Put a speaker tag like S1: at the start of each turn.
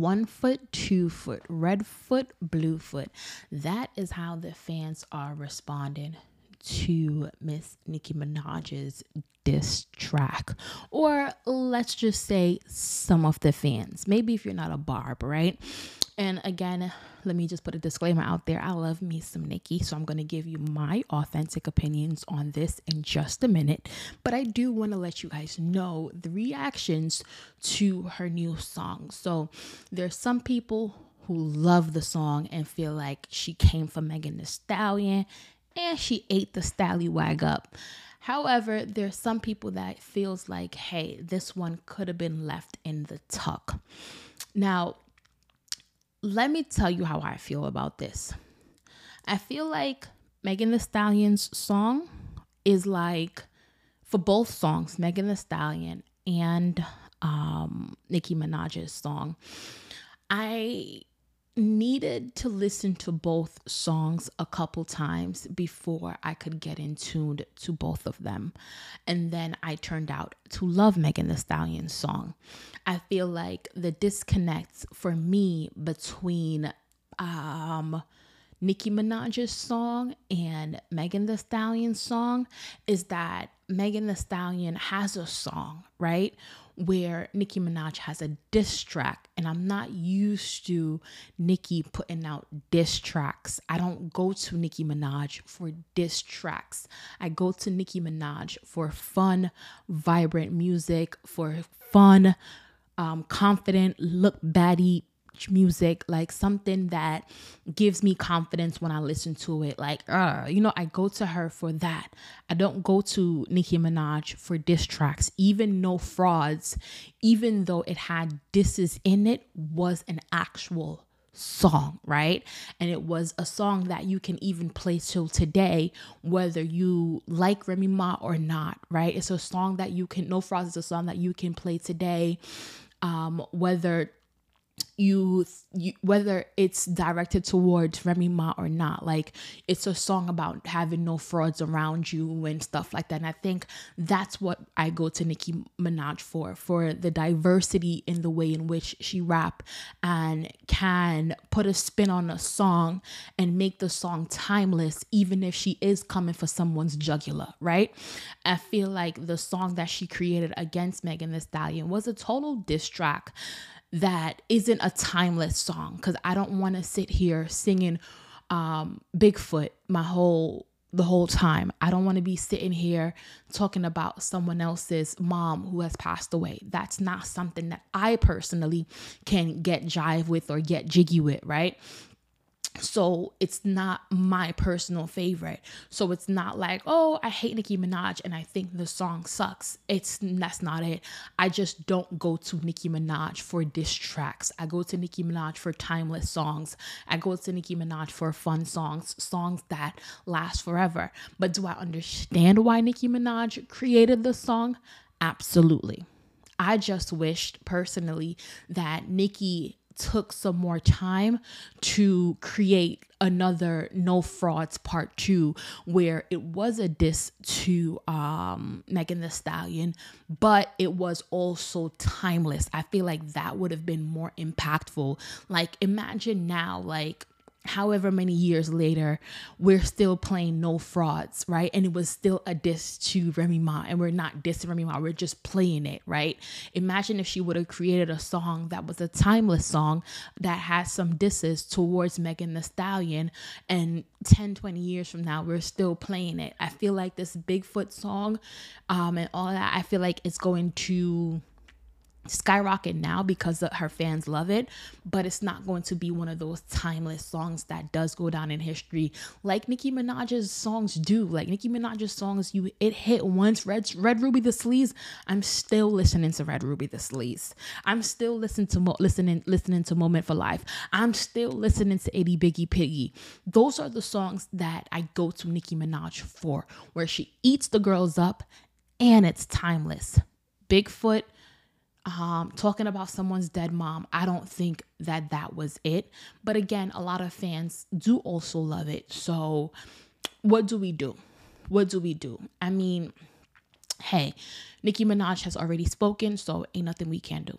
S1: one foot, two foot, red foot, blue foot. That is how the fans are responding to Miss Nicki Minaj's diss track. Or let's just say some of the fans. Maybe if you're not a barb, right? And again, let me just put a disclaimer out there. I love me some Nicki, so I'm going to give you my authentic opinions on this in just a minute. But I do want to let you guys know the reactions to her new song. So there's some people who love the song and feel like she came from Megan Thee Stallion and she ate the Stallywag up. However, there's some people that feels like, hey, this one could have been left in the tuck. Now, let me tell you how I feel about this. I feel like Megan Thee Stallion's song is like for both songs, Megan Thee Stallion and um, Nicki Minaj's song. I needed to listen to both songs a couple times before I could get in tuned to both of them. And then I turned out to love Megan Thee Stallion's song. I feel like the disconnect for me between um Nicki Minaj's song and Megan Thee Stallion's song is that Megan Thee Stallion has a song, right? Where Nicki Minaj has a diss track, and I'm not used to Nicki putting out diss tracks. I don't go to Nicki Minaj for diss tracks. I go to Nicki Minaj for fun, vibrant music, for fun, um, confident, look baddie music, like something that gives me confidence when I listen to it. Like, uh, you know, I go to her for that. I don't go to Nicki Minaj for diss tracks, even no frauds, even though it had disses in it, was an actual song, right? And it was a song that you can even play till today, whether you like Remy Ma or not, right? It's a song that you can, No Frauds is a song that you can play today, um, whether you, you whether it's directed towards Remy Ma or not. Like it's a song about having no frauds around you and stuff like that. And I think that's what I go to Nicki Minaj for, for the diversity in the way in which she rap and can put a spin on a song and make the song timeless, even if she is coming for someone's jugular, right? I feel like the song that she created against Megan Thee Stallion was a total diss track that isn't a timeless song because I don't want to sit here singing um, Bigfoot my whole the whole time. I don't want to be sitting here talking about someone else's mom who has passed away. That's not something that I personally can get jive with or get jiggy with, right? So it's not my personal favorite. So it's not like, oh, I hate Nicki Minaj and I think the song sucks. It's that's not it. I just don't go to Nicki Minaj for diss tracks. I go to Nicki Minaj for timeless songs. I go to Nicki Minaj for fun songs, songs that last forever. But do I understand why Nicki Minaj created the song? Absolutely. I just wished personally that Nicki took some more time to create another no frauds part two where it was a diss to um Megan Thee Stallion but it was also timeless. I feel like that would have been more impactful. Like imagine now like however many years later, we're still playing No Frauds, right? And it was still a diss to Remy Ma, and we're not dissing Remy Ma, we're just playing it, right? Imagine if she would have created a song that was a timeless song that has some disses towards Megan Thee Stallion, and 10, 20 years from now, we're still playing it. I feel like this Bigfoot song um, and all that, I feel like it's going to skyrocket now because her fans love it but it's not going to be one of those timeless songs that does go down in history. Like Nicki Minaj's songs do. Like Nicki Minaj's songs you it hit once. Red Red Ruby Da Sleeze I'm still listening to Red Ruby Da Sleeze. I'm still listening to mo- listening listening to Moment 4 Life. I'm still listening to Itty Bitty Piggy. Those are the songs that I go to Nicki Minaj for where she eats the girls up and it's timeless. Bigfoot um, talking about someone's dead mom, I don't think that that was it. But again, a lot of fans do also love it. So, what do we do? What do we do? I mean, hey, Nicki Minaj has already spoken, so ain't nothing we can do.